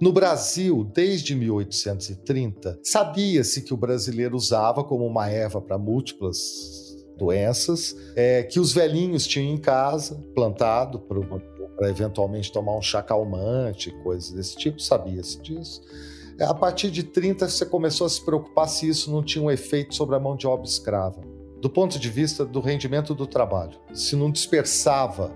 No Brasil, desde 1830, sabia-se que o brasileiro usava como uma erva para múltiplas doenças, é, que os velhinhos tinham em casa, plantado para eventualmente tomar um chá calmante, coisas desse tipo, sabia-se disso. A partir de 30, você começou a se preocupar se isso não tinha um efeito sobre a mão de obra escrava, do ponto de vista do rendimento do trabalho, se não dispersava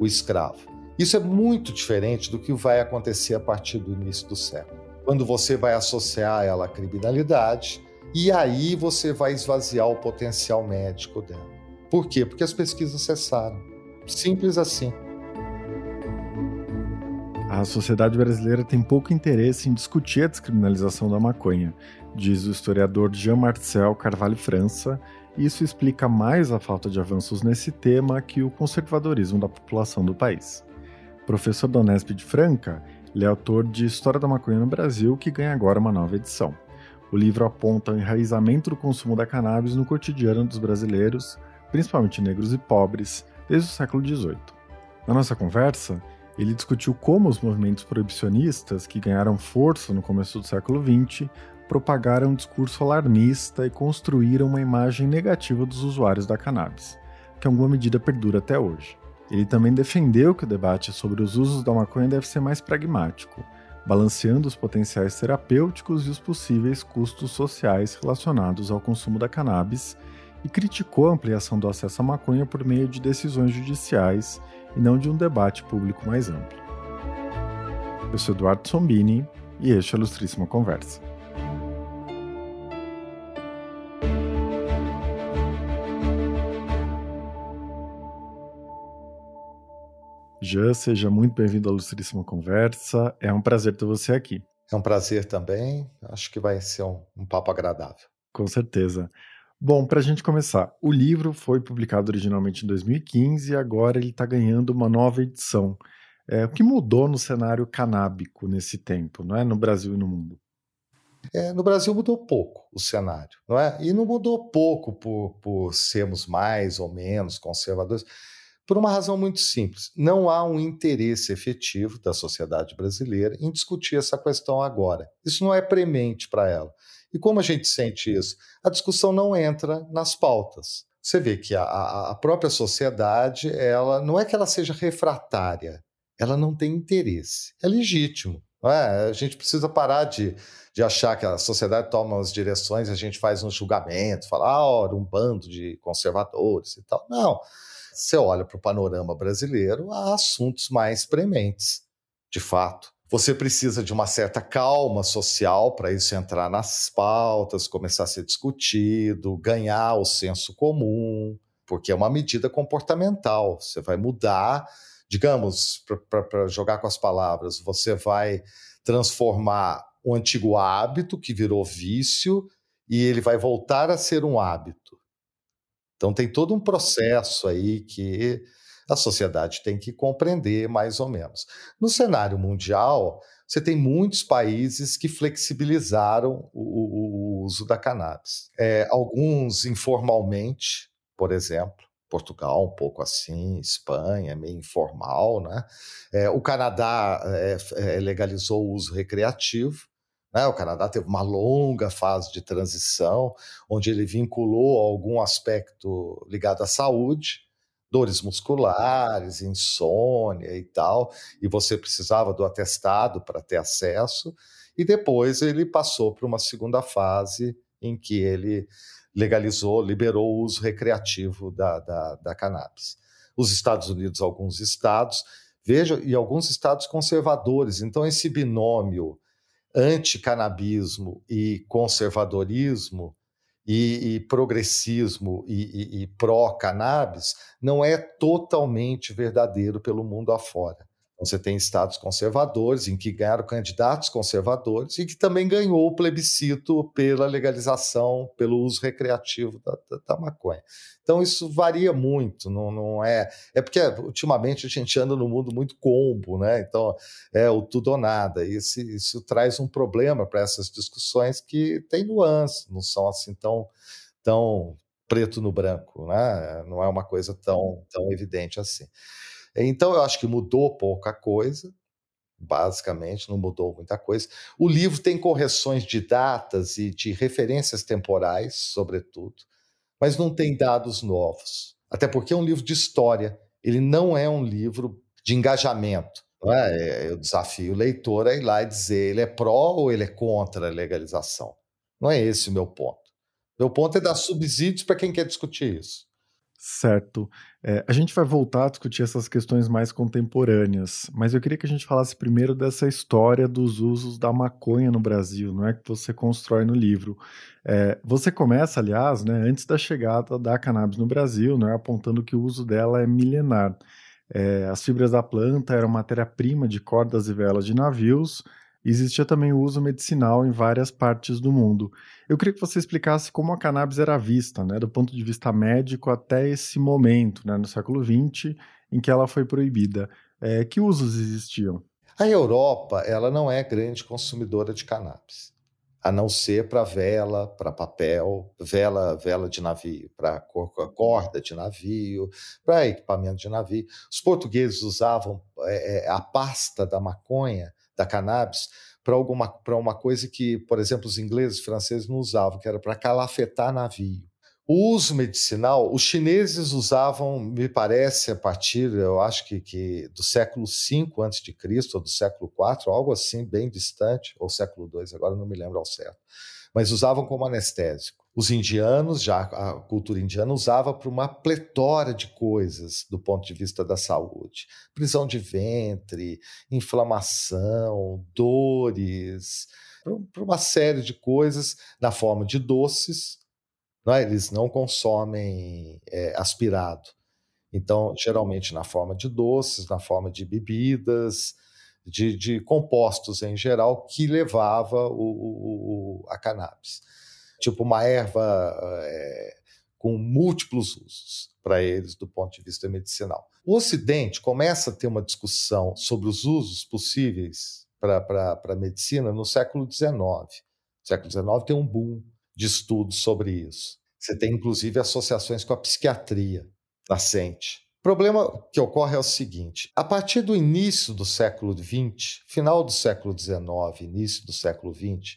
o escravo. Isso é muito diferente do que vai acontecer a partir do início do século, quando você vai associar ela à criminalidade e aí você vai esvaziar o potencial médico dela. Por quê? Porque as pesquisas cessaram. Simples assim. A sociedade brasileira tem pouco interesse em discutir a descriminalização da maconha, diz o historiador Jean-Marcel Carvalho França, isso explica mais a falta de avanços nesse tema que o conservadorismo da população do país. Professor da Unesp de Franca, ele é autor de História da Maconha no Brasil, que ganha agora uma nova edição. O livro aponta o enraizamento do consumo da cannabis no cotidiano dos brasileiros, principalmente negros e pobres, desde o século XVIII. Na nossa conversa, ele discutiu como os movimentos proibicionistas, que ganharam força no começo do século XX, propagaram um discurso alarmista e construíram uma imagem negativa dos usuários da cannabis, que em alguma medida perdura até hoje. Ele também defendeu que o debate sobre os usos da maconha deve ser mais pragmático, balanceando os potenciais terapêuticos e os possíveis custos sociais relacionados ao consumo da cannabis, e criticou a ampliação do acesso à maconha por meio de decisões judiciais e não de um debate público mais amplo. Eu sou Eduardo Sombini e este é a Ilustríssima Conversa. Jean, seja muito bem-vindo à Ilustríssima Conversa. É um prazer ter você aqui. É um prazer também. Acho que vai ser um, um papo agradável. Com certeza. Bom, para a gente começar, o livro foi publicado originalmente em 2015 e agora ele está ganhando uma nova edição. É, o que mudou no cenário canábico nesse tempo, não é? No Brasil e no mundo? É, no Brasil mudou pouco o cenário, não é? E não mudou pouco por, por sermos mais ou menos conservadores. Por uma razão muito simples: não há um interesse efetivo da sociedade brasileira em discutir essa questão agora. Isso não é premente para ela. E como a gente sente isso? A discussão não entra nas pautas. Você vê que a, a própria sociedade, ela não é que ela seja refratária, ela não tem interesse. É legítimo. É? A gente precisa parar de, de achar que a sociedade toma as direções, a gente faz um julgamento, fala, ah, ora, um bando de conservadores e tal. Não você olha para o panorama brasileiro, há assuntos mais prementes, de fato. Você precisa de uma certa calma social para isso entrar nas pautas, começar a ser discutido, ganhar o senso comum, porque é uma medida comportamental. Você vai mudar, digamos, para jogar com as palavras, você vai transformar um antigo hábito que virou vício e ele vai voltar a ser um hábito. Então tem todo um processo aí que a sociedade tem que compreender mais ou menos. No cenário mundial, você tem muitos países que flexibilizaram o, o, o uso da cannabis. É, alguns informalmente, por exemplo, Portugal um pouco assim, Espanha meio informal, né? É, o Canadá é, é legalizou o uso recreativo. Né? O Canadá teve uma longa fase de transição, onde ele vinculou algum aspecto ligado à saúde, dores musculares, insônia e tal, e você precisava do atestado para ter acesso, e depois ele passou para uma segunda fase em que ele legalizou, liberou o uso recreativo da, da, da cannabis. Os Estados Unidos, alguns estados, veja, e alguns estados conservadores, então esse binômio anticanabismo e conservadorismo e, e progressismo e, e, e pró-cannabis não é totalmente verdadeiro pelo mundo afora. Você tem estados conservadores, em que ganharam candidatos conservadores, e que também ganhou o plebiscito pela legalização, pelo uso recreativo da, da, da maconha. Então, isso varia muito, não, não é. É porque ultimamente a gente anda no mundo muito combo, né? Então, é o tudo ou nada. E isso, isso traz um problema para essas discussões que tem nuances, não são assim tão, tão preto no branco, né? Não é uma coisa tão, tão evidente assim. Então, eu acho que mudou pouca coisa, basicamente, não mudou muita coisa. O livro tem correções de datas e de referências temporais, sobretudo, mas não tem dados novos. Até porque é um livro de história, ele não é um livro de engajamento. É? é eu desafio o leitor a ir lá e dizer ele é pró ou ele é contra a legalização. Não é esse o meu ponto. Meu ponto é dar subsídios para quem quer discutir isso. Certo. É, a gente vai voltar a discutir essas questões mais contemporâneas, mas eu queria que a gente falasse primeiro dessa história dos usos da maconha no Brasil, não é que você constrói no livro. É, você começa, aliás, né, antes da chegada da cannabis no Brasil, né, apontando que o uso dela é milenar. É, as fibras da planta eram matéria-prima de cordas e velas de navios, existia também o uso medicinal em várias partes do mundo. Eu queria que você explicasse como a cannabis era vista, né, do ponto de vista médico até esse momento, né, no século XX, em que ela foi proibida. É, que usos existiam? A Europa, ela não é grande consumidora de cannabis, a não ser para vela, para papel, vela, vela de navio, para corda de navio, para equipamento de navio. Os portugueses usavam é, a pasta da maconha da cannabis para alguma para uma coisa que, por exemplo, os ingleses e franceses não usavam, que era para calafetar navio. O uso medicinal, os chineses usavam, me parece, a partir, eu acho que, que do século V a.C., ou do século IV, algo assim, bem distante, ou século II, agora não me lembro ao certo, mas usavam como anestésico. Os indianos, já a cultura indiana, usava para uma pletora de coisas do ponto de vista da saúde: prisão de ventre, inflamação, dores, para uma série de coisas na forma de doces. Não é? Eles não consomem é, aspirado. Então, geralmente na forma de doces, na forma de bebidas, de, de compostos em geral, que levava o, o, a cannabis tipo uma erva é, com múltiplos usos para eles do ponto de vista medicinal. O Ocidente começa a ter uma discussão sobre os usos possíveis para a medicina no século XIX. No século XIX tem um boom de estudos sobre isso. Você tem, inclusive, associações com a psiquiatria nascente. O problema que ocorre é o seguinte: a partir do início do século XX, final do século XIX, início do século XX,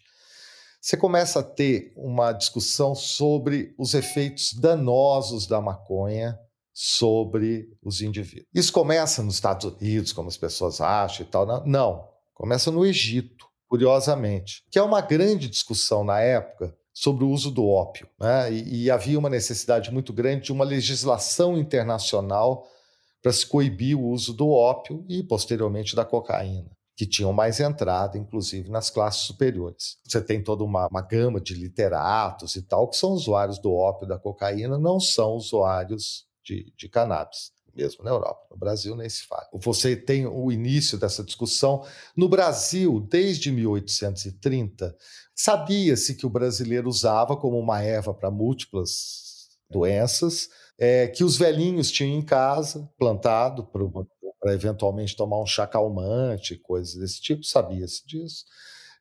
você começa a ter uma discussão sobre os efeitos danosos da maconha sobre os indivíduos. Isso começa nos Estados Unidos, como as pessoas acham e tal. Não, começa no Egito, curiosamente, que é uma grande discussão na época sobre o uso do ópio. Né? E, e havia uma necessidade muito grande de uma legislação internacional para se coibir o uso do ópio e, posteriormente, da cocaína que tinham mais entrada, inclusive nas classes superiores. Você tem toda uma, uma gama de literatos e tal que são usuários do ópio da cocaína, não são usuários de, de cannabis mesmo na Europa. No Brasil nem se fala. Você tem o início dessa discussão. No Brasil, desde 1830, sabia-se que o brasileiro usava como uma erva para múltiplas doenças, é, que os velhinhos tinham em casa, plantado por uma para eventualmente tomar um chá calmante, coisas desse tipo, sabia-se disso.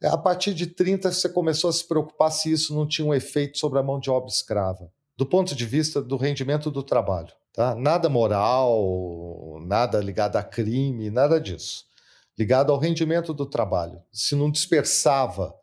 É, a partir de 30, você começou a se preocupar se isso não tinha um efeito sobre a mão de obra escrava, do ponto de vista do rendimento do trabalho. Tá? Nada moral, nada ligado a crime, nada disso. Ligado ao rendimento do trabalho. Se não dispersava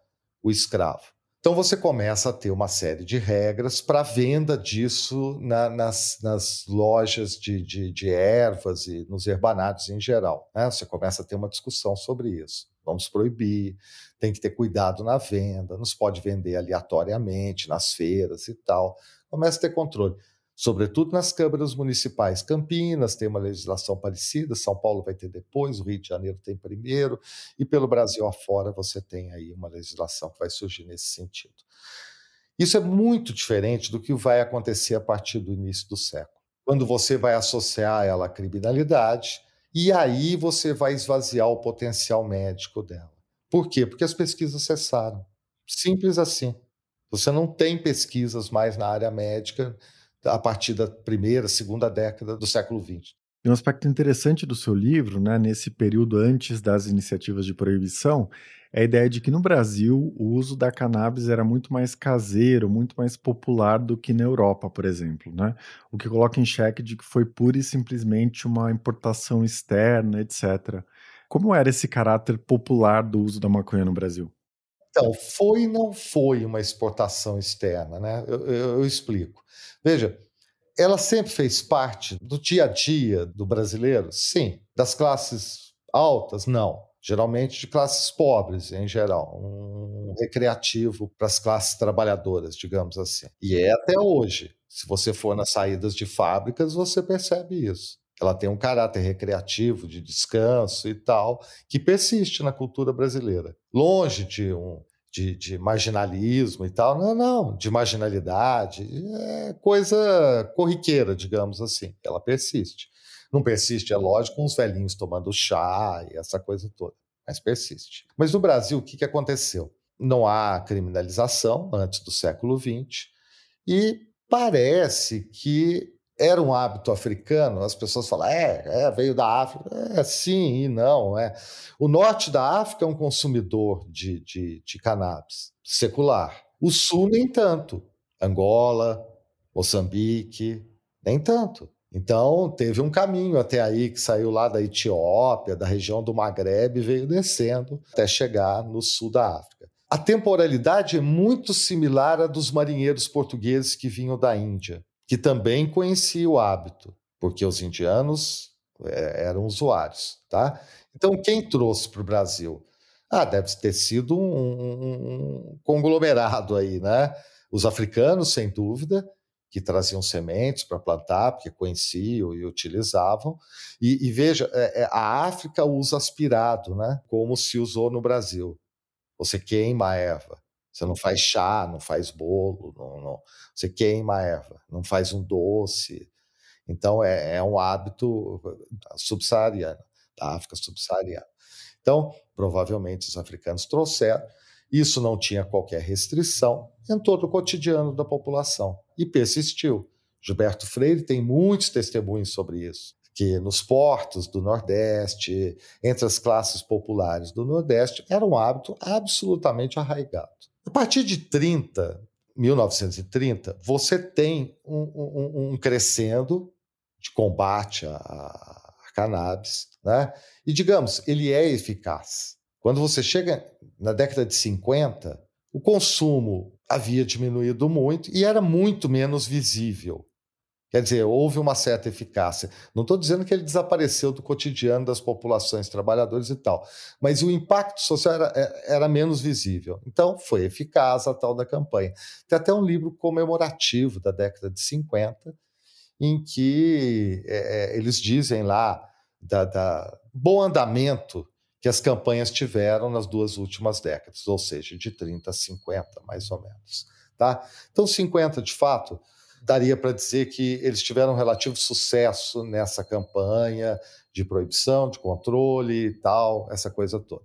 o escravo. Então você começa a ter uma série de regras para venda disso na, nas, nas, lojas de, de, de, ervas e nos herbanatos em geral. Né? Você começa a ter uma discussão sobre isso. Vamos proibir, tem que ter cuidado na venda, não se pode vender aleatoriamente nas feiras e tal. Começa a ter controle sobretudo nas câmaras municipais. Campinas tem uma legislação parecida, São Paulo vai ter depois, o Rio de Janeiro tem primeiro, e pelo Brasil afora você tem aí uma legislação que vai surgir nesse sentido. Isso é muito diferente do que vai acontecer a partir do início do século, quando você vai associar ela à criminalidade e aí você vai esvaziar o potencial médico dela. Por quê? Porque as pesquisas cessaram. Simples assim. Você não tem pesquisas mais na área médica a partir da primeira, segunda década do século XX. E um aspecto interessante do seu livro, né, nesse período antes das iniciativas de proibição, é a ideia de que no Brasil o uso da cannabis era muito mais caseiro, muito mais popular do que na Europa, por exemplo, né? O que coloca em xeque de que foi pura e simplesmente uma importação externa, etc. Como era esse caráter popular do uso da maconha no Brasil? Então, foi e não foi uma exportação externa, né? Eu, eu, eu explico. Veja, ela sempre fez parte do dia a dia do brasileiro? Sim. Das classes altas? Não. Geralmente de classes pobres, em geral. Um recreativo para as classes trabalhadoras, digamos assim. E é até hoje. Se você for nas saídas de fábricas, você percebe isso. Ela tem um caráter recreativo, de descanso e tal, que persiste na cultura brasileira. Longe de um de, de, marginalismo e tal. Não, não, de marginalidade. É coisa corriqueira, digamos assim. Ela persiste. Não persiste, é lógico, os velhinhos tomando chá e essa coisa toda, mas persiste. Mas no Brasil, o que, que aconteceu? Não há criminalização antes do século XX e parece que era um hábito africano, as pessoas falam, é, é, veio da África. É, sim e não. É. O norte da África é um consumidor de, de, de cannabis secular. O sul, nem tanto. Angola, Moçambique, nem tanto. Então, teve um caminho até aí que saiu lá da Etiópia, da região do Maghreb, e veio descendo até chegar no sul da África. A temporalidade é muito similar à dos marinheiros portugueses que vinham da Índia que também conhecia o hábito, porque os indianos é, eram usuários, tá? Então, quem trouxe para o Brasil? Ah, deve ter sido um, um, conglomerado aí, né? Os africanos, sem dúvida, que traziam sementes para plantar, porque conheciam e utilizavam. E, e veja, é, é, a África usa aspirado, né? Como se usou no Brasil. Você queima a erva. Você não faz chá, não faz bolo, não, não, você queima a erva, não faz um doce. Então, é, é um hábito subsaariano, da África subsaariana. Então, provavelmente os africanos trouxeram. Isso não tinha qualquer restrição, entrou no cotidiano da população e persistiu. Gilberto Freire tem muitos testemunhos sobre isso que nos portos do Nordeste, entre as classes populares do Nordeste, era um hábito absolutamente arraigado. A partir de 30, 1930, você tem um, um, um crescendo de combate à, à cannabis, né? E digamos, ele é eficaz. Quando você chega na década de 50, o consumo havia diminuído muito e era muito menos visível. Quer dizer, houve uma certa eficácia. Não estou dizendo que ele desapareceu do cotidiano das populações trabalhadoras e tal, mas o impacto social era, é, era, menos visível. Então, foi eficaz a tal da campanha. Tem até um livro comemorativo da década de 50, em que é, é, eles dizem lá da, da bom andamento que as campanhas tiveram nas duas últimas décadas, ou seja, de 30 a 50, mais ou menos. Tá? Então, 50, de fato daria para dizer que eles tiveram um relativo sucesso nessa campanha de proibição, de controle e tal, essa coisa toda.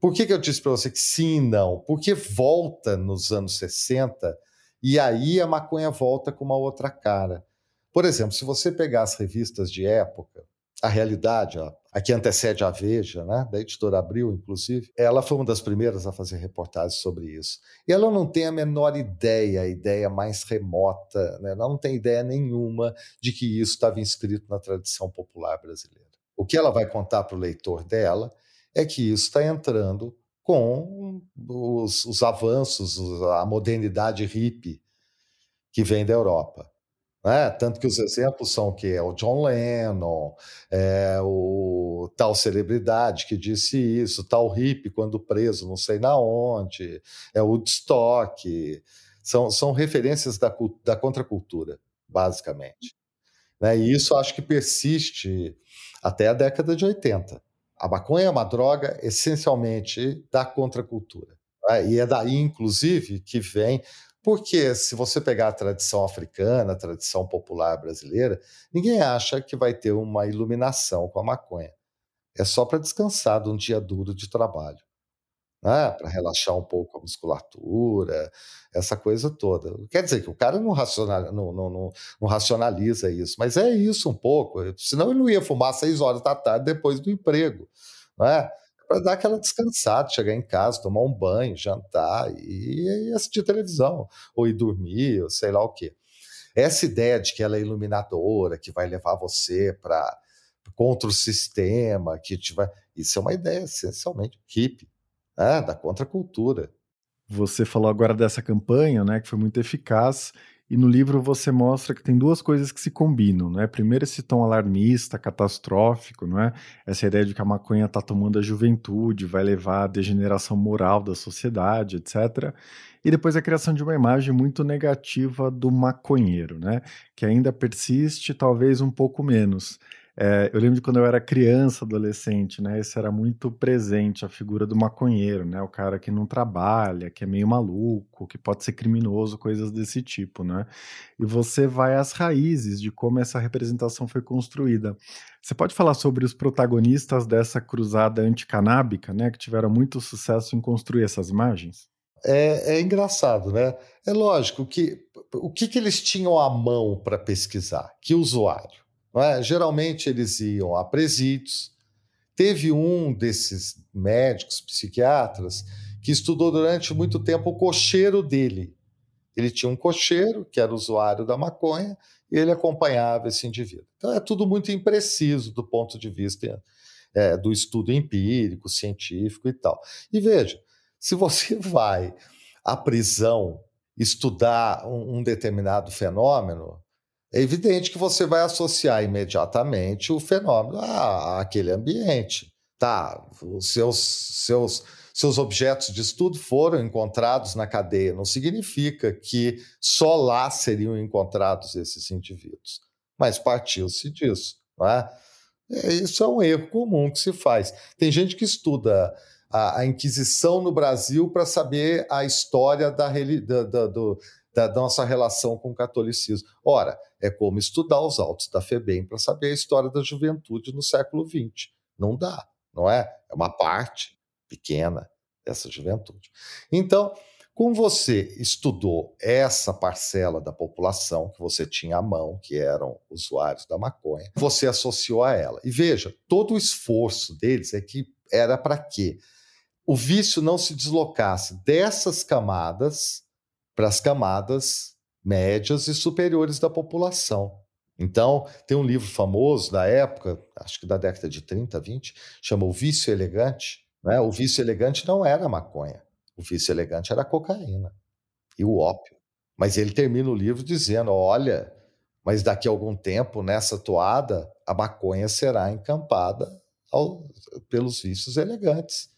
Por que, que eu disse para você que sim e não? Porque volta nos anos 60 e aí a maconha volta com uma outra cara. Por exemplo, se você pegar as revistas de época, a realidade, ó, a que antecede a Veja, né, da editora Abril, inclusive, ela foi uma das primeiras a fazer reportagens sobre isso. E ela não tem a menor ideia, a ideia mais remota, né, ela não tem ideia nenhuma de que isso estava inscrito na tradição popular brasileira. O que ela vai contar para o leitor dela é que isso está entrando com os, os avanços, a modernidade hippie que vem da Europa. Né? Tanto que os exemplos são que é o John Lennon, é o tal celebridade que disse isso, tal hippie quando preso, não sei na onde, é o Woodstock, são, são referências da, da contracultura, basicamente. Né? E isso acho que persiste até a década de 80. A maconha é uma droga essencialmente da contracultura. Né? E é daí, inclusive, que vem porque se você pegar a tradição africana, a tradição popular brasileira, ninguém acha que vai ter uma iluminação com a maconha. É só para descansar de um dia duro de trabalho. né, para relaxar um pouco a musculatura, essa coisa toda. Quer dizer que o cara não, racional, não, não, não, racionaliza isso, mas é isso um pouco, senão ele não ia fumar seis horas da tarde depois do emprego, não é? Para dar aquela descansada, chegar em casa, tomar um banho, jantar e, e assistir televisão, ou ir dormir, ou sei lá o quê. Essa ideia de que ela é iluminadora, que vai levar você para contra o sistema, que te vai... isso é uma ideia essencialmente hippie é, da contracultura. Você falou agora dessa campanha, né, que foi muito eficaz, e no livro você mostra que tem duas coisas que se combinam, né? Primeiro esse tom alarmista, catastrófico, não é? Essa ideia de que a maconha está tomando a juventude, vai levar à degeneração moral da sociedade, etc. E depois a criação de uma imagem muito negativa do maconheiro, né? Que ainda persiste, talvez um pouco menos. É, eu lembro de quando eu era criança, adolescente, né? Isso era muito presente, a figura do maconheiro, né? O cara que não trabalha, que é meio maluco, que pode ser criminoso, coisas desse tipo, né? E você vai às raízes de como essa representação foi construída. Você pode falar sobre os protagonistas dessa cruzada anticanábica, né? Que tiveram muito sucesso em construir essas imagens? É, é engraçado, né? É lógico que o que, que eles tinham à mão para pesquisar? Que usuário? É? Geralmente eles iam a presídios. Teve um desses médicos, psiquiatras, que estudou durante muito tempo o cocheiro dele. Ele tinha um cocheiro, que era usuário da maconha, e ele acompanhava esse indivíduo. Então é tudo muito impreciso do ponto de vista é, do estudo empírico, científico e tal. E veja, se você vai à prisão estudar um, um determinado fenômeno, é evidente que você vai associar imediatamente o fenômeno àquele ambiente. Tá, os seus, seus, seus objetos de estudo foram encontrados na cadeia, não significa que só lá seriam encontrados esses indivíduos, mas partiu-se disso. Não é? é? Isso é um erro comum que se faz. Tem gente que estuda a, a Inquisição no Brasil para saber a história da, da, da, do, da nossa relação com o catolicismo. Ora, é como estudar os autos da FEBEM para saber a história da juventude no século XX. Não dá, não é? É uma parte pequena dessa juventude. Então, como você estudou essa parcela da população que você tinha à mão, que eram usuários da maconha, você associou a ela. E veja, todo o esforço deles é que era para quê? O vício não se deslocasse dessas camadas para as camadas médias e superiores da população. Então, tem um livro famoso da época, acho que da década de 30, 20, chama O Vício Elegante. Né? O vício elegante não era maconha, o vício elegante era a cocaína e o ópio. Mas ele termina o livro dizendo: olha, mas daqui a algum tempo, nessa toada, a maconha será encampada ao, pelos vícios elegantes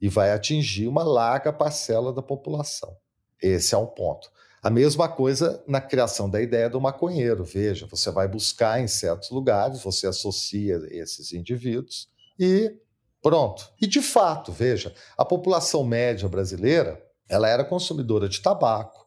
e vai atingir uma larga parcela da população. Esse é um ponto. A mesma coisa na criação da ideia do maconheiro. Veja, você vai buscar em certos lugares, você associa esses indivíduos e pronto. E de fato, veja, a população média brasileira, ela era consumidora de tabaco,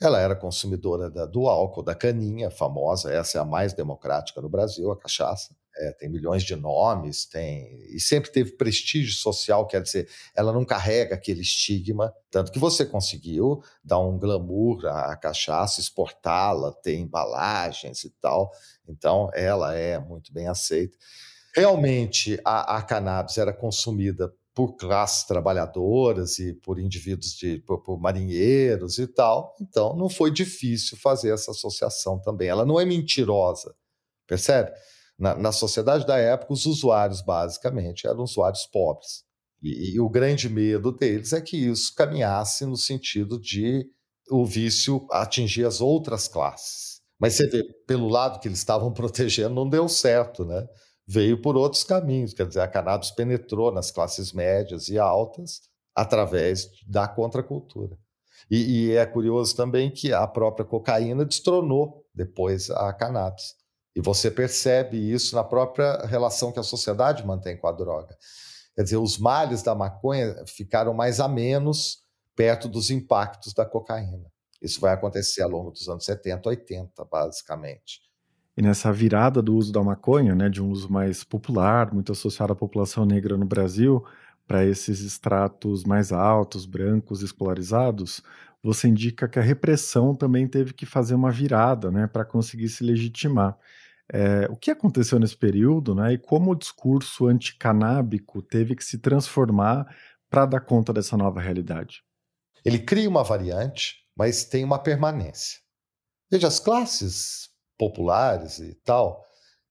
ela era consumidora da, do álcool, da caninha famosa, essa é a mais democrática no Brasil, a cachaça é, tem milhões de nomes, tem e sempre teve prestígio social, quer dizer, ela não carrega aquele estigma, tanto que você conseguiu dar um glamour à cachaça, exportá-la, ter embalagens e tal, então ela é muito bem aceita. Realmente, a, a cannabis era consumida por classes trabalhadoras e por indivíduos de por, por, marinheiros e tal. Então não foi difícil fazer essa associação também. Ela não é mentirosa, percebe? Na, na sociedade da época, os usuários, basicamente, eram usuários pobres. E, e, o grande medo deles é que isso caminhasse no sentido de o vício atingir as outras classes. Mas você vê, pelo lado que eles estavam protegendo, não deu certo, né? Veio por outros caminhos, quer dizer, a cannabis penetrou nas classes médias e altas através da contracultura. E, e é curioso também que a própria cocaína destronou depois a cannabis. E você percebe isso na própria relação que a sociedade mantém com a droga. Quer dizer, os males da maconha ficaram mais a menos perto dos impactos da cocaína. Isso vai acontecer ao longo dos anos 70, 80, basicamente. E nessa virada do uso da maconha, né, de um uso mais popular, muito associado à população negra no Brasil, para esses estratos mais altos, brancos, escolarizados, você indica que a repressão também teve que fazer uma virada né, para conseguir se legitimar. É, o que aconteceu nesse período né, e como o discurso anticanábico teve que se transformar para dar conta dessa nova realidade? Ele cria uma variante, mas tem uma permanência. Veja, as classes populares e tal,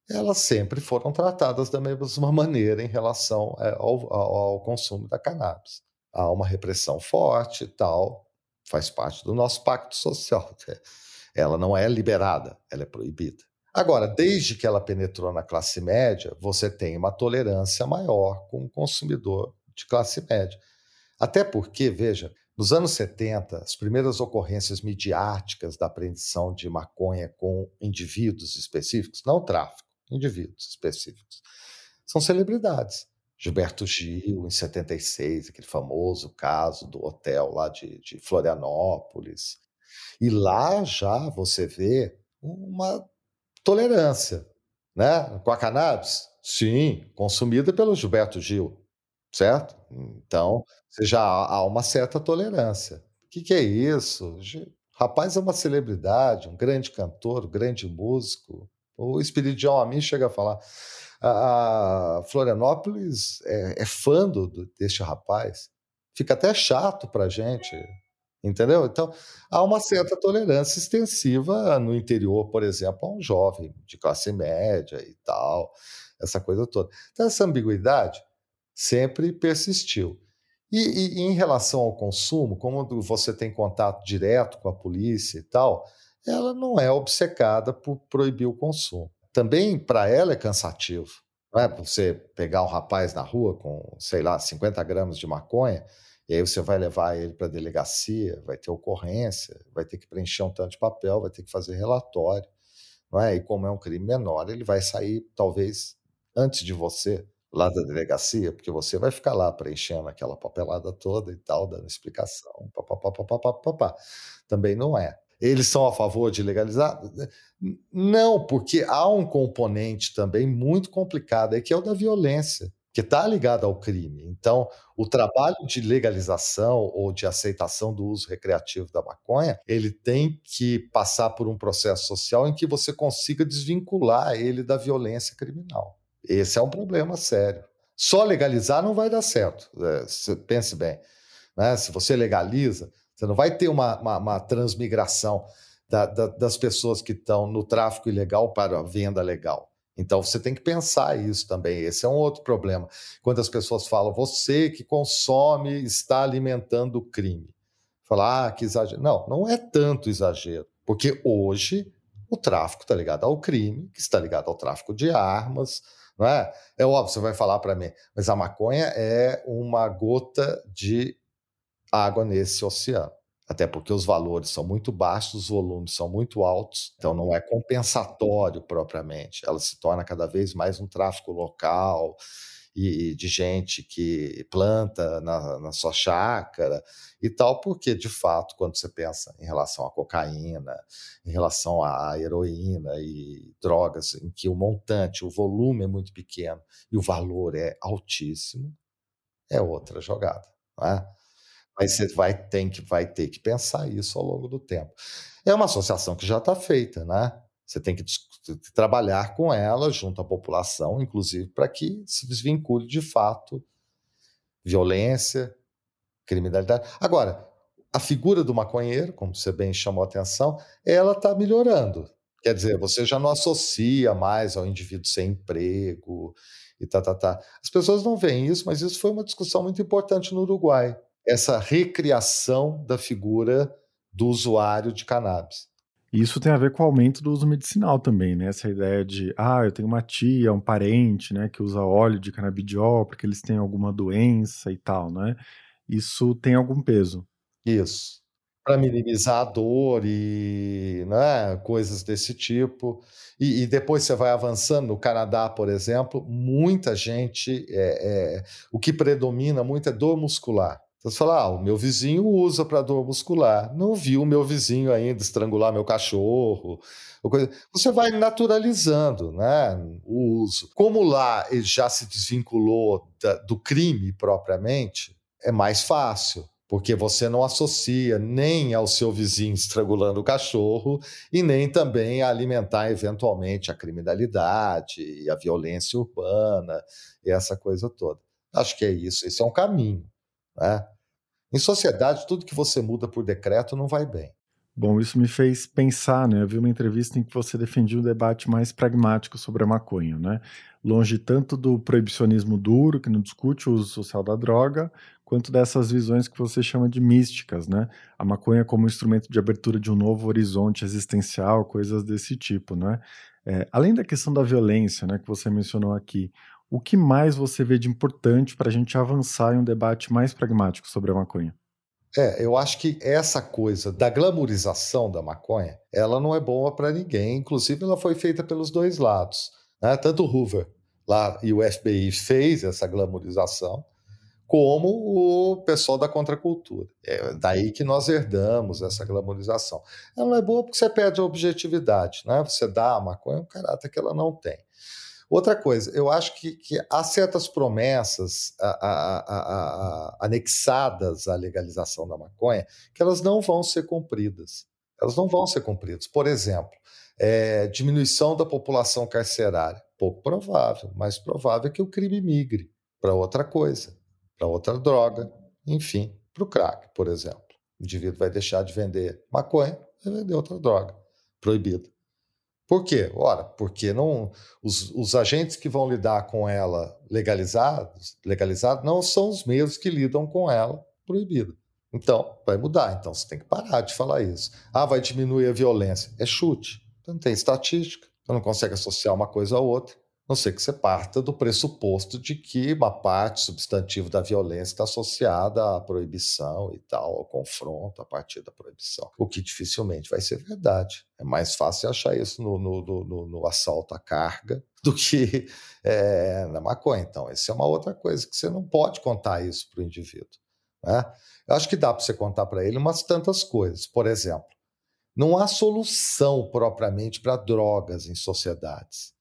elas sempre foram tratadas da mesma maneira em relação é, ao, ao, ao consumo da cannabis. Há uma repressão forte e tal, faz parte do nosso pacto social. Ela não é liberada, ela é proibida. Agora, desde que ela penetrou na classe média, você tem uma tolerância maior com o consumidor de classe média. Até porque, veja, nos anos 70, as primeiras ocorrências midiáticas da apreensão de maconha com indivíduos específicos, não tráfico, indivíduos específicos, são celebridades. Gilberto Gil, em 76, aquele famoso caso do hotel lá de, de Florianópolis. E lá já você vê uma tolerância, né? Com a cannabis? Sim, consumida pelo Gilberto Gil, certo? Então, já há uma certa tolerância. O que, que é isso? Rapaz é uma celebridade, um grande cantor, um grande músico. O Espiridião a mim chega a falar. A Florianópolis é, é fã do, deste rapaz. Fica até chato para gente Entendeu? Então, há uma certa tolerância extensiva no interior, por exemplo, a um jovem de classe média e tal, essa coisa toda. Então, essa ambiguidade sempre persistiu. E, e, em relação ao consumo, como você tem contato direto com a polícia e tal, ela não é obcecada por proibir o consumo. Também, para ela, é cansativo. Não é? Você pegar um rapaz na rua com, sei lá, 50 gramas de maconha e aí você vai levar ele para a delegacia, vai ter ocorrência, vai ter que preencher um tanto de papel, vai ter que fazer relatório. Não é? E como é um crime menor, ele vai sair talvez antes de você lá da delegacia, porque você vai ficar lá preenchendo aquela papelada toda e tal, dando explicação. Pá, pá, pá, Também não é. Eles são a favor de legalizar? Não, porque há um componente também muito complicado aí, que é o da violência que está ligada ao crime. Então, o trabalho de legalização ou de aceitação do uso recreativo da maconha, ele tem que passar por um processo social em que você consiga desvincular ele da violência criminal. Esse é um problema sério. Só legalizar não vai dar certo. É, pense bem. Né? Se você legaliza, você não vai ter uma, uma, uma transmigração da, da, das pessoas que estão no tráfico ilegal para a venda legal. Então você tem que pensar isso também. Esse é um outro problema. Quando as pessoas falam, você que consome está alimentando o crime. Falar, ah, que exagero. Não, não é tanto exagero. Porque hoje o tráfico está ligado ao crime, que está ligado ao tráfico de armas. Não é? é óbvio, você vai falar para mim, mas a maconha é uma gota de água nesse oceano até porque os valores são muito baixos, os volumes são muito altos, então não é compensatório propriamente. Ela se torna cada vez mais um tráfico local e de gente que planta na, na sua chácara e tal, porque de fato, quando você pensa em relação à cocaína, em relação à heroína e drogas, em que o montante, o volume é muito pequeno e o valor é altíssimo, é outra jogada. Não é? Mas você vai, tem que, vai ter que pensar isso ao longo do tempo. É uma associação que já está feita, né? Você tem que trabalhar com ela junto à população, inclusive, para que se desvincule de fato violência, criminalidade. Agora, a figura do maconheiro, como você bem chamou a atenção, ela está melhorando. Quer dizer, você já não associa mais ao indivíduo sem emprego e tá, tá, tá. As pessoas não veem isso, mas isso foi uma discussão muito importante no Uruguai essa recriação da figura do usuário de cannabis. Isso tem a ver com o aumento do uso medicinal também, né? Essa ideia de, ah, eu tenho uma tia, um parente, né, que usa óleo de canabidiol porque eles têm alguma doença e tal, né? Isso tem algum peso. Isso. Para minimizar a dor e né, coisas desse tipo. E, e, depois você vai avançando. No Canadá, por exemplo, muita gente. É, é, o que predomina muito é dor muscular Então você fala, ah, o meu vizinho usa para dor muscular. Não vi o meu vizinho ainda estrangular meu cachorro. Você vai naturalizando né, o uso. Como lá ele já se desvinculou da, do crime propriamente, é mais fácil porque você não associa nem ao seu vizinho estrangulando o cachorro e nem também a alimentar eventualmente a criminalidade e a violência urbana e essa coisa toda. Acho que é isso, esse é um caminho. Né? Em sociedade, tudo que você muda por decreto não vai bem. Bom, isso me fez pensar, né? Eu vi uma entrevista em que você defendia um debate mais pragmático sobre a maconha, né? Longe tanto do proibicionismo duro, que não discute o uso social da droga, quanto dessas visões que você chama de místicas, né? A maconha como instrumento de abertura de um novo horizonte existencial, coisas desse tipo, né? É, além da questão da violência, né, que você mencionou aqui, o que mais você vê de importante para a gente avançar em um debate mais pragmático sobre a maconha? É, eu acho que essa coisa da glamorização da maconha, ela não é boa para ninguém. Inclusive, ela foi feita pelos dois lados. Né? Tanto o Hoover lá e o FBI fez essa glamorização, como o pessoal da contracultura. É daí que nós herdamos essa glamorização. Ela não é boa porque você perde a objetividade, né? Você dá a maconha um caráter que ela não tem. Outra coisa, eu acho que, que há certas promessas a, a, a, anexadas à legalização da maconha que elas não vão ser cumpridas. Elas não vão ser cumpridas. Por exemplo, é, diminuição da população carcerária. Pouco provável, mais provável é que o crime migre para outra coisa, para outra droga, enfim, para o crack, por exemplo. O indivíduo vai deixar de vender maconha, vai vender outra droga proibida. Por quê? Ora, porque não, os, os agentes que vão lidar com ela legalizados, legalizado não são os mesmos que lidam com ela proibida. Então, vai mudar. Então, você tem que parar de falar isso. Ah, vai diminuir a violência. É chute. Então, não tem estatística. Você não consegue associar uma coisa a outra não sei que você parta do pressuposto de que uma parte substantiva da violência está associada à proibição e tal, ao confronto a partir da proibição, o que dificilmente vai ser verdade. É mais fácil achar isso no, no, no, no assalto à carga do que é, na maconha. Então, essa é uma outra coisa que você não pode contar isso para o indivíduo. Né? Eu acho que dá para você contar para ele umas tantas coisas. Por exemplo, não há solução propriamente para drogas em sociedades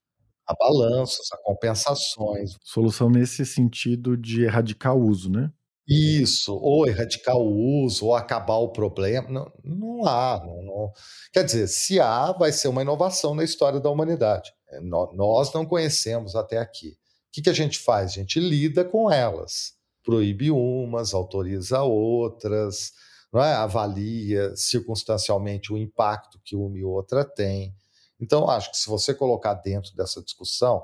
a balanços, a compensações. Solução nesse sentido de erradicar o uso, né? Isso, ou erradicar o uso, ou acabar o problema. Não, não há. Não, não. Quer dizer, se há, vai ser uma inovação na história da humanidade. É, nós não conhecemos até aqui. O que, a gente faz? A gente lida com elas. Proíbe umas, autoriza outras, é? avalia circunstancialmente o impacto que uma e outra tem. Então, acho que se você colocar dentro dessa discussão,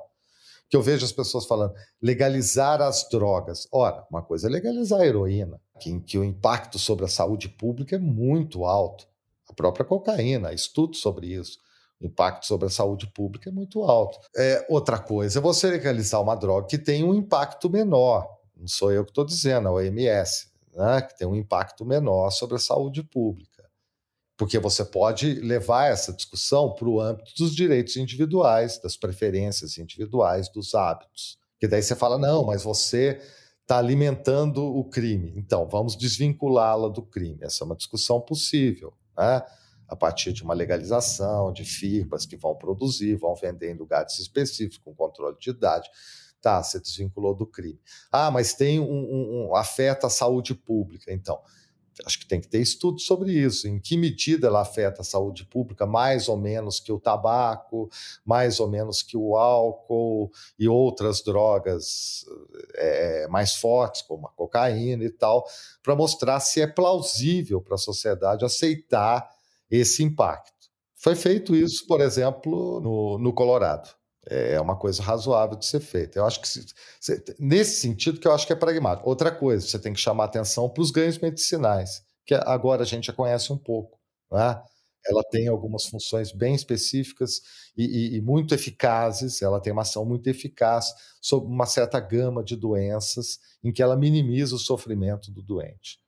que eu vejo as pessoas falando legalizar as drogas. Ora, uma coisa é legalizar a heroína, que, que o impacto sobre a saúde pública é muito alto. A própria cocaína, estudo sobre isso. O impacto sobre a saúde pública é muito alto. É, outra coisa é você legalizar uma droga que tem um impacto menor. Não sou eu que estou dizendo, é o OMS, né, que tem um impacto menor sobre a saúde pública porque você pode levar essa discussão para o âmbito dos direitos individuais, das preferências individuais, dos hábitos. Que daí você fala, não, mas você está alimentando o crime. Então, vamos desvinculá-la do crime. Essa é uma discussão possível, né? a partir de uma legalização de firmas que vão produzir, vão vender em lugares específicos, com controle de idade. Tá, você desvinculou do crime. Ah, mas tem um, um, um afeta a saúde pública. Então, acho que tem que ter estudo sobre isso, em que medida ela afeta a saúde pública, mais ou menos que o tabaco, mais ou menos que o álcool e outras drogas é, mais fortes, como a cocaína e tal, para mostrar se é plausível para a sociedade aceitar esse impacto. Foi feito isso, por exemplo, no, no Colorado é uma coisa razoável de ser feita. Eu acho que, se, se, nesse sentido, que eu acho que é pragmático. Outra coisa, você tem que chamar atenção para os ganhos medicinais, que agora a gente já conhece um pouco. Né? Ela tem algumas funções bem específicas e, e, e, muito eficazes, ela tem uma ação muito eficaz sobre uma certa gama de doenças em que ela minimiza o sofrimento do doente.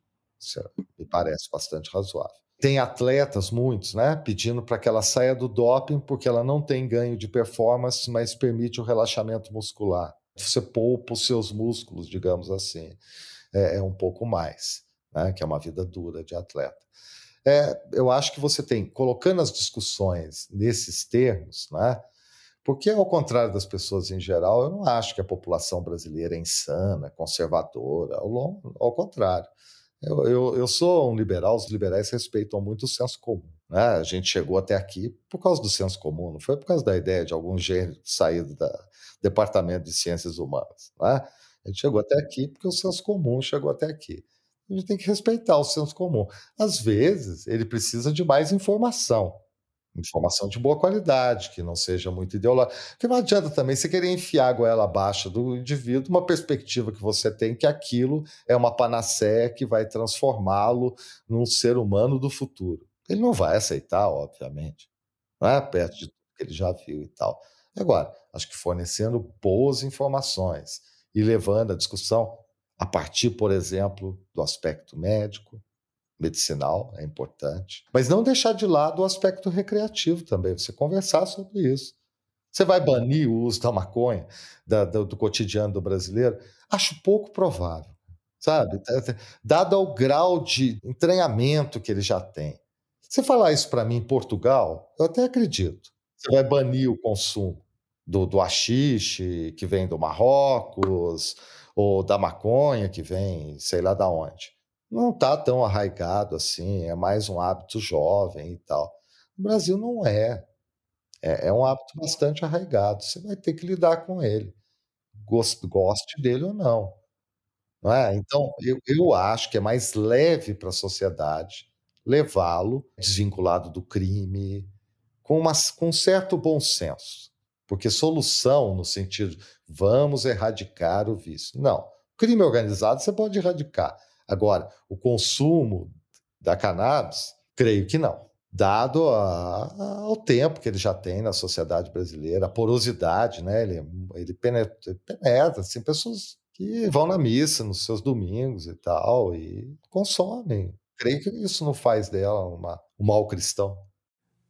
Isso é, me parece bastante razoável. Tem atletas, muitos, né, pedindo para que ela saia do doping porque ela não tem ganho de performance, mas permite o relaxamento muscular. Você poupa os seus músculos, digamos assim, é, é um pouco mais, né? que é uma vida dura de atleta. É, eu acho que você tem, colocando as discussões nesses termos, né? Porque, ao contrário das pessoas em geral, eu não acho que a população brasileira é insana, conservadora, ao, ao contrário. Eu, eu, eu, sou um liberal, os liberais respeitam muito o senso comum. Né? A gente chegou até aqui por causa do senso comum, não foi por causa da ideia de algum gênero saído do Departamento de Ciências Humanas. Né? A gente chegou até aqui porque o senso comum chegou até aqui. A gente tem que respeitar o senso comum. Às vezes, ele precisa de mais informação informação de boa qualidade, que não seja muito ideológica. Porque não adianta também você querer enfiar a goela abaixo do indivíduo uma perspectiva que você tem que aquilo é uma panaceia que vai transformá-lo num ser humano do futuro. Ele não vai aceitar, obviamente, não é? perto de tudo que ele já viu e tal. Agora, acho que fornecendo boas informações e levando a discussão a partir, por exemplo, do aspecto médico, medicinal, é importante. Mas não deixar de lado o aspecto recreativo também, você conversar sobre isso. Você vai banir o uso da maconha da, do, do cotidiano do brasileiro? Acho pouco provável, sabe? Dado ao grau de entranhamento que ele já tem. Você falar isso para mim em Portugal, eu até acredito. Você vai banir o consumo do, do que vem do Marrocos, ou da maconha, que vem sei lá da onde não está tão arraigado assim, é mais um hábito jovem e tal. No Brasil não é. é. É, um hábito bastante arraigado. Você vai ter que lidar com ele, goste, goste dele ou não. não é? Então, eu, eu acho que é mais leve para a sociedade levá-lo desvinculado do crime, com, uma, com certo bom senso. Porque solução, no sentido, vamos erradicar o vício. Não. Crime organizado você pode erradicar Agora, o consumo da cannabis, creio que não. Dado a, a, ao tempo que ele já tem na sociedade brasileira, a porosidade, né? Ele, ele penetra, penetra assim, pessoas que vão na missa nos seus domingos e tal, e consomem. Creio que isso não faz dela uma, um mal cristão.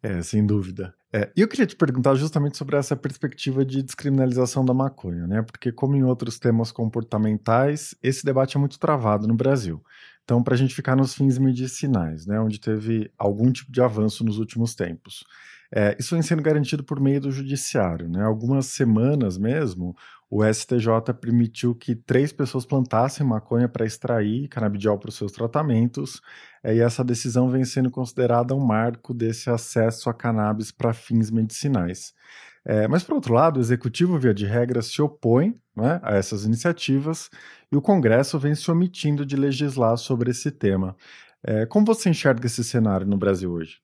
É, sem dúvida. É, eu queria te perguntar justamente sobre essa perspectiva de descriminalização da maconha, né? Porque, como em outros temas comportamentais, esse debate é muito travado no Brasil. Então, para a gente ficar nos fins medicinais, né, onde teve algum tipo de avanço nos últimos tempos. É, isso vem sendo garantido por meio do judiciário. Né? Algumas semanas mesmo, o STJ permitiu que três pessoas plantassem maconha para extrair canabidiol para os seus tratamentos, é, e essa decisão vem sendo considerada um marco desse acesso a cannabis para fins medicinais. É, mas, por outro lado, o executivo, via de regra, se opõe né, a essas iniciativas e o Congresso vem se omitindo de legislar sobre esse tema. É, como você enxerga esse cenário no Brasil hoje?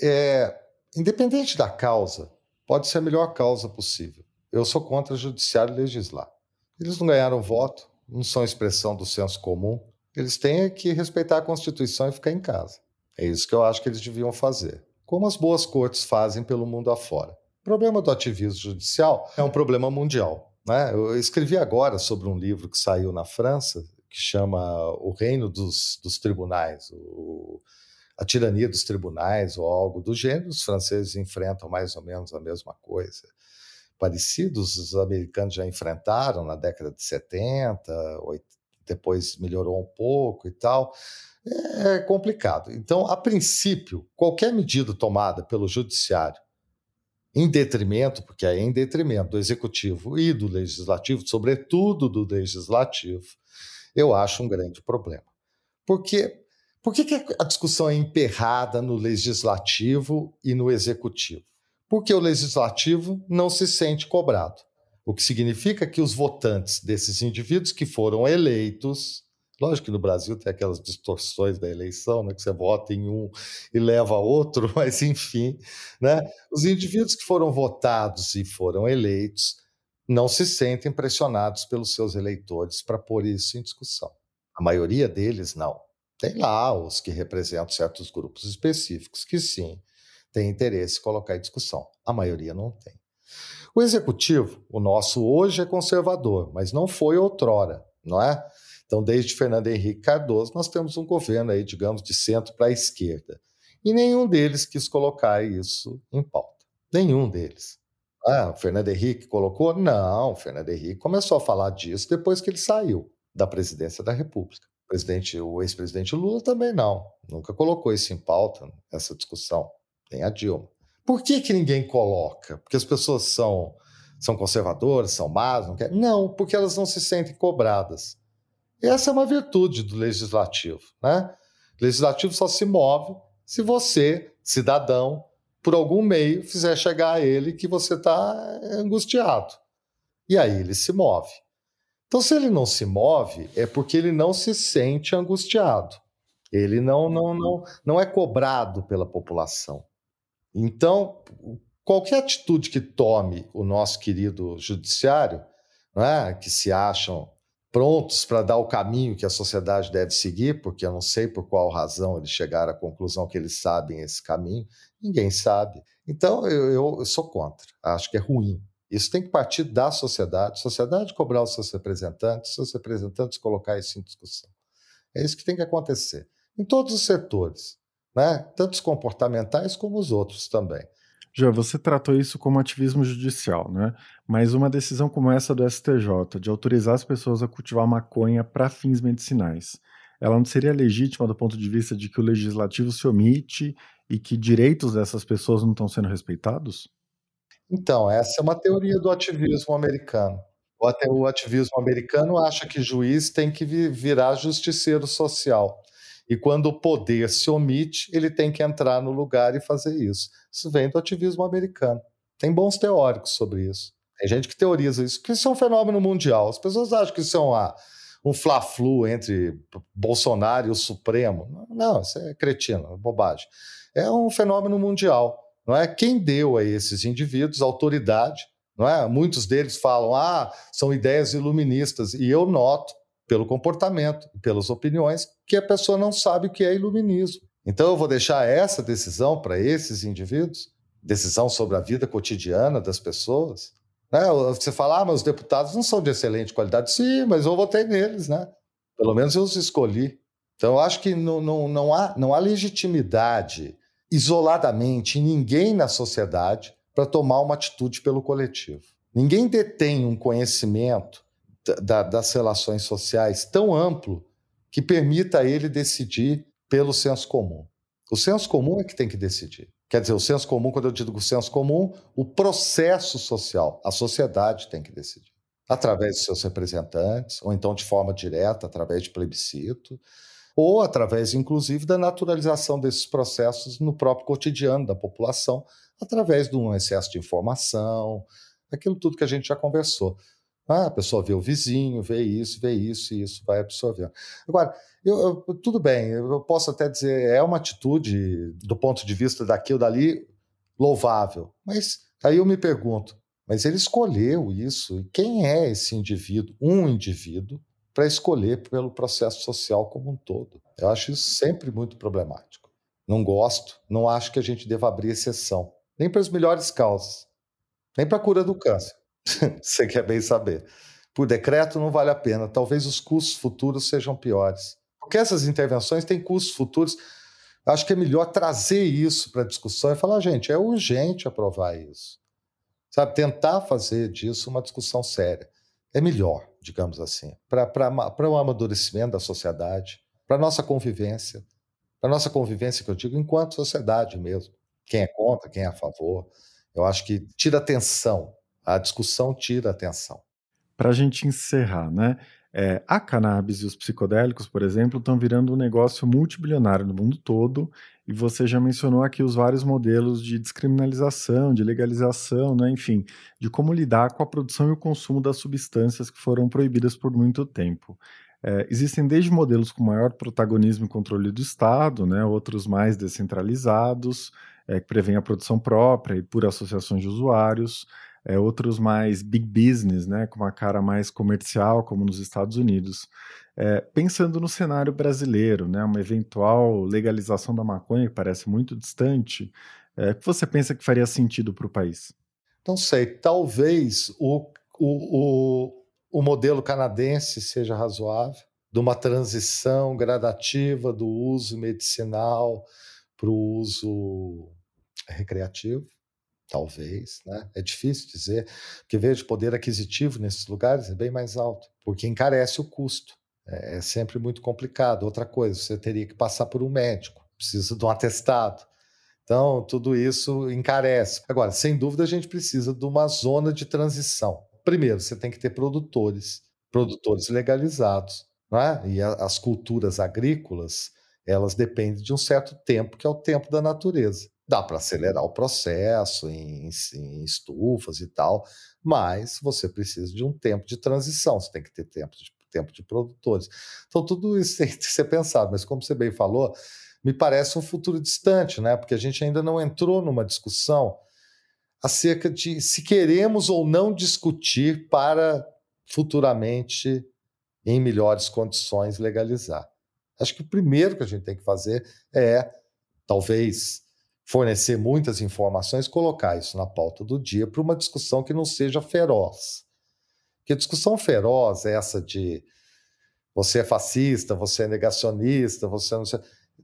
É, independente da causa, pode ser a melhor causa possível. Eu sou contra o judiciário legislar. Eles não ganharam voto, não são expressão do senso comum. Eles têm que respeitar a Constituição e ficar em casa. É isso que eu acho que eles deviam fazer. Como as boas cortes fazem pelo mundo afora. O problema do ativismo judicial é um problema mundial. Né? Eu escrevi agora sobre um livro que saiu na França, que chama O Reino dos, dos Tribunais, o, a tirania dos tribunais ou algo do gênero. Os franceses enfrentam mais ou menos a mesma coisa. Parecidos, os americanos já enfrentaram na década de 70, 80, depois melhorou um pouco e tal. É complicado. Então, a princípio, qualquer medida tomada pelo judiciário em detrimento, porque é em detrimento do executivo e do legislativo, sobretudo do legislativo, eu acho um grande problema. Porque por que, que a discussão é emperrada no legislativo e no executivo? Porque o legislativo não se sente cobrado, o que significa que os votantes desses indivíduos que foram eleitos Lógico que no Brasil tem aquelas distorções da eleição, né, que você vota em um e leva outro, mas enfim, né, os indivíduos que foram votados e foram eleitos não se sentem pressionados pelos seus eleitores para pôr isso em discussão. A maioria deles não. Tem lá os que representam certos grupos específicos que sim têm interesse em colocar em discussão. A maioria não tem. O executivo, o nosso hoje é conservador, mas não foi outrora, não é? Então, desde Fernando Henrique Cardoso, nós temos um governo aí, digamos, de centro para a esquerda. E nenhum deles quis colocar isso em pauta. Nenhum deles. Ah, o Fernando Henrique colocou? Não, o Fernando Henrique começou a falar disso depois que ele saiu da presidência da República. Presidente, o ex-presidente Lula também não. Nunca colocou isso em pauta, essa discussão. Nem a Dilma. Por que, que ninguém coloca? Porque as pessoas são, são conservadoras, são más? Não, quer? não, porque elas não se sentem cobradas. Essa é uma virtude do legislativo. Né? O legislativo só se move se você, cidadão, por algum meio, fizer chegar a ele que você está angustiado. E aí ele se move. Então, se ele não se move, é porque ele não se sente angustiado. Ele não, não, não, não é cobrado pela população. Então, qualquer atitude que tome o nosso querido judiciário, é, que se acham prontos para dar o caminho que a sociedade deve seguir, porque eu não sei por qual razão eles chegaram à conclusão que eles sabem esse caminho, ninguém sabe. Então, eu, eu, sou contra, acho que é ruim. Isso tem que partir da sociedade, sociedade cobrar os seus representantes, seus representantes colocar isso em discussão. É isso que tem que acontecer, em todos os setores né? tanto os comportamentais como os outros também. Já você tratou isso como ativismo judicial, né? Mas uma decisão como essa do STJ, de autorizar as pessoas a cultivar maconha para fins medicinais, ela não seria legítima do ponto de vista de que o legislativo se omite e que direitos dessas pessoas não estão sendo respeitados? Então, essa é uma teoria do ativismo americano. O ativismo americano acha que juiz tem que virar justiceiro social. E quando o poder se omite, ele tem que entrar no lugar e fazer isso. Isso vem do ativismo americano. Tem bons teóricos sobre isso. Tem gente que teoriza isso, que isso é um fenômeno mundial. As pessoas acham que isso é uma, um fla-flu entre Bolsonaro e o Supremo. Não, isso é cretino, é bobagem. É um fenômeno mundial. Não é quem deu a esses indivíduos autoridade, não é? Muitos deles falam: "Ah, são ideias iluministas", e eu noto pelo comportamento, pelas opiniões, que a pessoa não sabe o que é iluminismo. Então eu vou deixar essa decisão para esses indivíduos, decisão sobre a vida cotidiana das pessoas. Né? Você fala, ah, mas os deputados não são de excelente qualidade. Sim, mas eu votei neles, né? Pelo menos eu os escolhi. Então eu acho que não, não, não, há, não há legitimidade isoladamente ninguém na sociedade para tomar uma atitude pelo coletivo. Ninguém detém um conhecimento da, das relações sociais tão amplo que permita a ele decidir pelo senso comum. O senso comum é que tem que decidir. Quer dizer, o senso comum, quando eu digo senso comum, o processo social, a sociedade tem que decidir. Através de seus representantes, ou então de forma direta, através de plebiscito, ou através, inclusive, da naturalização desses processos no próprio cotidiano da população, através de um excesso de informação, aquilo tudo que a gente já conversou. Ah, a pessoa vê o vizinho, vê isso, vê isso, e isso vai absorvendo. Agora, eu, eu, tudo bem, eu posso até dizer, é uma atitude, do ponto de vista daqui ou dali, louvável. Mas aí eu me pergunto, mas ele escolheu isso, e quem é esse indivíduo? Um indivíduo para escolher pelo processo social como um todo. Eu acho isso sempre muito problemático. Não gosto, não acho que a gente deva abrir exceção, nem para as melhores causas, nem para a cura do câncer. Você quer bem saber. Por decreto não vale a pena. Talvez os custos futuros sejam piores. Porque essas intervenções têm custos futuros. Acho que é melhor trazer isso para a discussão e falar, gente, é urgente aprovar isso. Sabe, tentar fazer disso uma discussão séria. É melhor, digamos assim, para o amadurecimento da sociedade, para a nossa convivência, para a nossa convivência, que eu digo, enquanto sociedade mesmo. Quem é contra, quem é a favor. Eu acho que tira atenção a discussão tira atenção. Para a gente encerrar, né? É, a cannabis e os psicodélicos, por exemplo, estão virando um negócio multibilionário no mundo todo, e você já mencionou aqui os vários modelos de descriminalização, de legalização, né, enfim, de como lidar com a produção e o consumo das substâncias que foram proibidas por muito tempo. É, existem desde modelos com maior protagonismo e controle do Estado, né, outros mais descentralizados, é, que prevêem a produção própria e por associações de usuários, é, outros mais big business, né, com uma cara mais comercial, como nos Estados Unidos. É, pensando no cenário brasileiro, né, uma eventual legalização da maconha, que parece muito distante, é, que você pensa que faria sentido para o país? Não sei, talvez o, o, o, o modelo canadense seja razoável, de uma transição gradativa do uso medicinal para o uso recreativo talvez, né? É difícil dizer, porque veja, o poder aquisitivo nesses lugares é bem mais alto, porque encarece o custo. É, é sempre muito complicado. Outra coisa, você teria que passar por um médico, precisa de um atestado. Então, tudo isso encarece. Agora, sem dúvida, a gente precisa de uma zona de transição. Primeiro, você tem que ter produtores, produtores legalizados, é? e a, as culturas agrícolas, elas dependem de um certo tempo, que é o tempo da natureza. Dá para acelerar o processo em, em, estufas e tal, mas você precisa de um tempo de transição, você tem que ter tempo de, tempo de produtores. Então, tudo isso tem que ser pensado, mas como você bem falou, me parece um futuro distante, né? porque a gente ainda não entrou numa discussão acerca de se queremos ou não discutir para futuramente, em melhores condições, legalizar. Acho que o primeiro que a gente tem que fazer é, talvez, fornecer muitas informações, colocar isso na pauta do dia para uma discussão que não seja feroz. Porque discussão feroz é essa de você é fascista, você é negacionista, você não sei,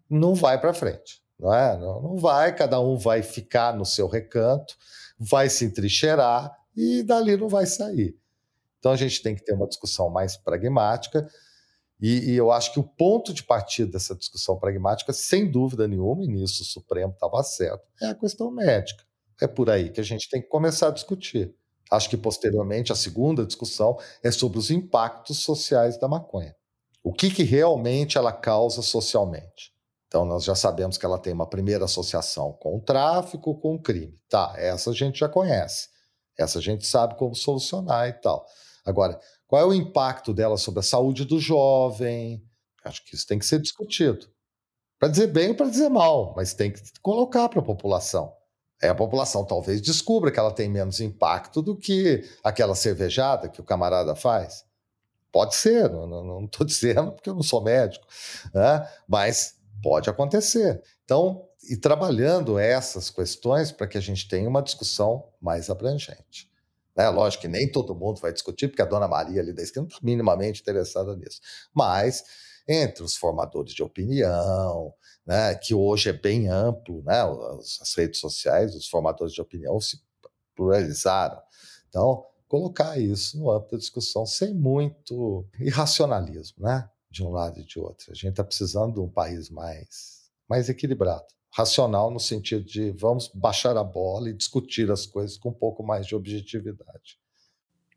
não vai para frente, não é? Não, não vai, cada um vai ficar no seu recanto, vai se entrincheirar e dali não vai sair. Então a gente tem que ter uma discussão mais pragmática e, e, eu acho que o ponto de partida dessa discussão pragmática, sem dúvida nenhuma, e nisso o Supremo estava certo, é a questão médica. É por aí que a gente tem que começar a discutir. Acho que posteriormente a segunda discussão é sobre os impactos sociais da maconha. O que, que realmente ela causa socialmente? Então, nós já sabemos que ela tem uma primeira associação com o tráfico, com o crime. Tá, essa a gente já conhece. Essa a gente sabe como solucionar e tal. Agora, qual é o impacto dela sobre a saúde do jovem? Acho que isso tem que ser discutido. Para dizer bem ou para dizer mal, mas tem que colocar para a população. É, a população talvez descubra que ela tem menos impacto do que aquela cervejada que o camarada faz. Pode ser, não estou dizendo porque eu não sou médico, né? mas pode acontecer. Então, e trabalhando essas questões para que a gente tenha uma discussão mais abrangente. Né? Lógico que nem todo mundo vai discutir, porque a dona Maria ali da não está minimamente interessada nisso. Mas entre os formadores de opinião, né, que hoje é bem amplo, né, as redes sociais, os formadores de opinião se pluralizaram. Então, colocar isso no âmbito da discussão sem muito irracionalismo, né, de um lado e de outro. A gente está precisando de um país mais, mais equilibrado racional no sentido de vamos baixar a bola e discutir as coisas com um pouco mais de objetividade.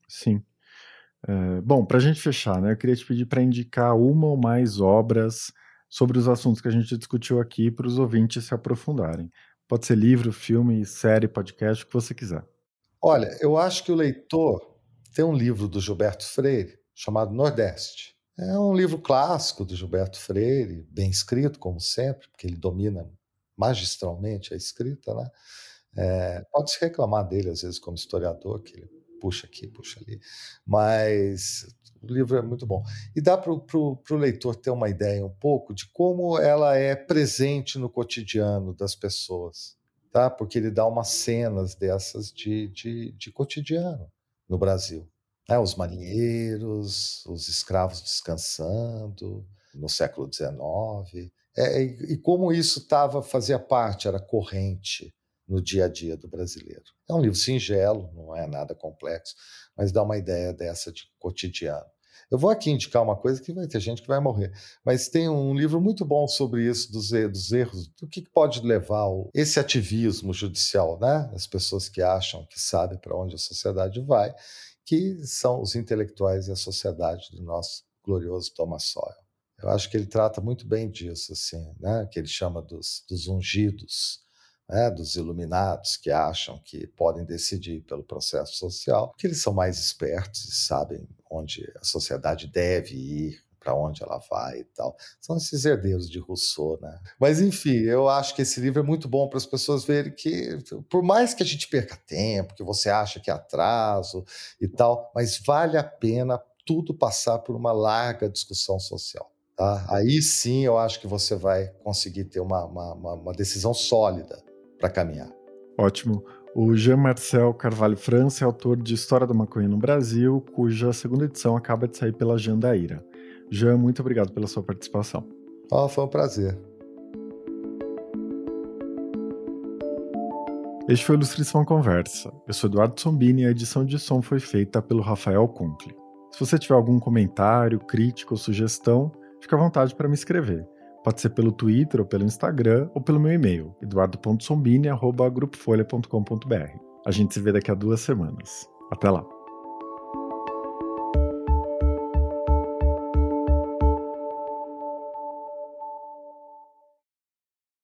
Sim. É, bom, para a gente fechar, né, eu queria te pedir para indicar uma ou mais obras sobre os assuntos que a gente discutiu aqui para os ouvintes se aprofundarem. Pode ser livro, filme, série, podcast, o que você quiser. Olha, eu acho que o leitor tem um livro do Gilberto Freire chamado Nordeste. É um livro clássico do Gilberto Freire, bem escrito, como sempre, porque ele domina magistralmente a escrita, né? É, Pode-se reclamar dele, às vezes, como historiador, que ele puxa aqui, puxa ali, mas o livro é muito bom. E dá para o leitor ter uma ideia um pouco de como ela é presente no cotidiano das pessoas, tá? porque ele dá umas cenas dessas de, de, de cotidiano no Brasil. Né? Os marinheiros, os escravos descansando no século XIX, é, e, e como isso tava, fazia parte, era corrente no dia a dia do brasileiro. É um livro singelo, não é nada complexo, mas dá uma ideia dessa de cotidiano. Eu vou aqui indicar uma coisa que vai ter gente que vai morrer, mas tem um livro muito bom sobre isso, dos, dos erros, do que pode levar esse ativismo judicial, né? As pessoas que acham que sabem para onde a sociedade vai, que são os intelectuais e a sociedade do nosso glorioso Thomas Sowell. Eu acho que ele trata muito bem disso, assim, né? que ele chama dos, dos ungidos, né? dos iluminados que acham que podem decidir pelo processo social, que eles são mais espertos e sabem onde a sociedade deve ir, para onde ela vai e tal. São esses herdeiros de Rousseau, né? Mas enfim, eu acho que esse livro é muito bom para as pessoas verem que, por mais que a gente perca tempo, que você acha que é atraso e tal, mas vale a pena tudo passar por uma larga discussão social. Tá? Aí sim eu acho que você vai conseguir ter uma, uma, uma decisão sólida para caminhar. Ótimo. O Jean-Marcel Carvalho França é autor de História da Maconha no Brasil, cuja segunda edição acaba de sair pela Jandaíra. Jean, muito obrigado pela sua participação. Oh, foi um prazer. Este foi o Ilustração Conversa. Eu sou Eduardo Sombini e a edição de som foi feita pelo Rafael Kunkel. Se você tiver algum comentário, crítica ou sugestão, fique à vontade para me escrever. Pode ser pelo Twitter ou pelo Instagram ou pelo meu e-mail, eduardo.sombini.grupofolha.com.br. A gente se vê daqui a duas semanas. Até lá!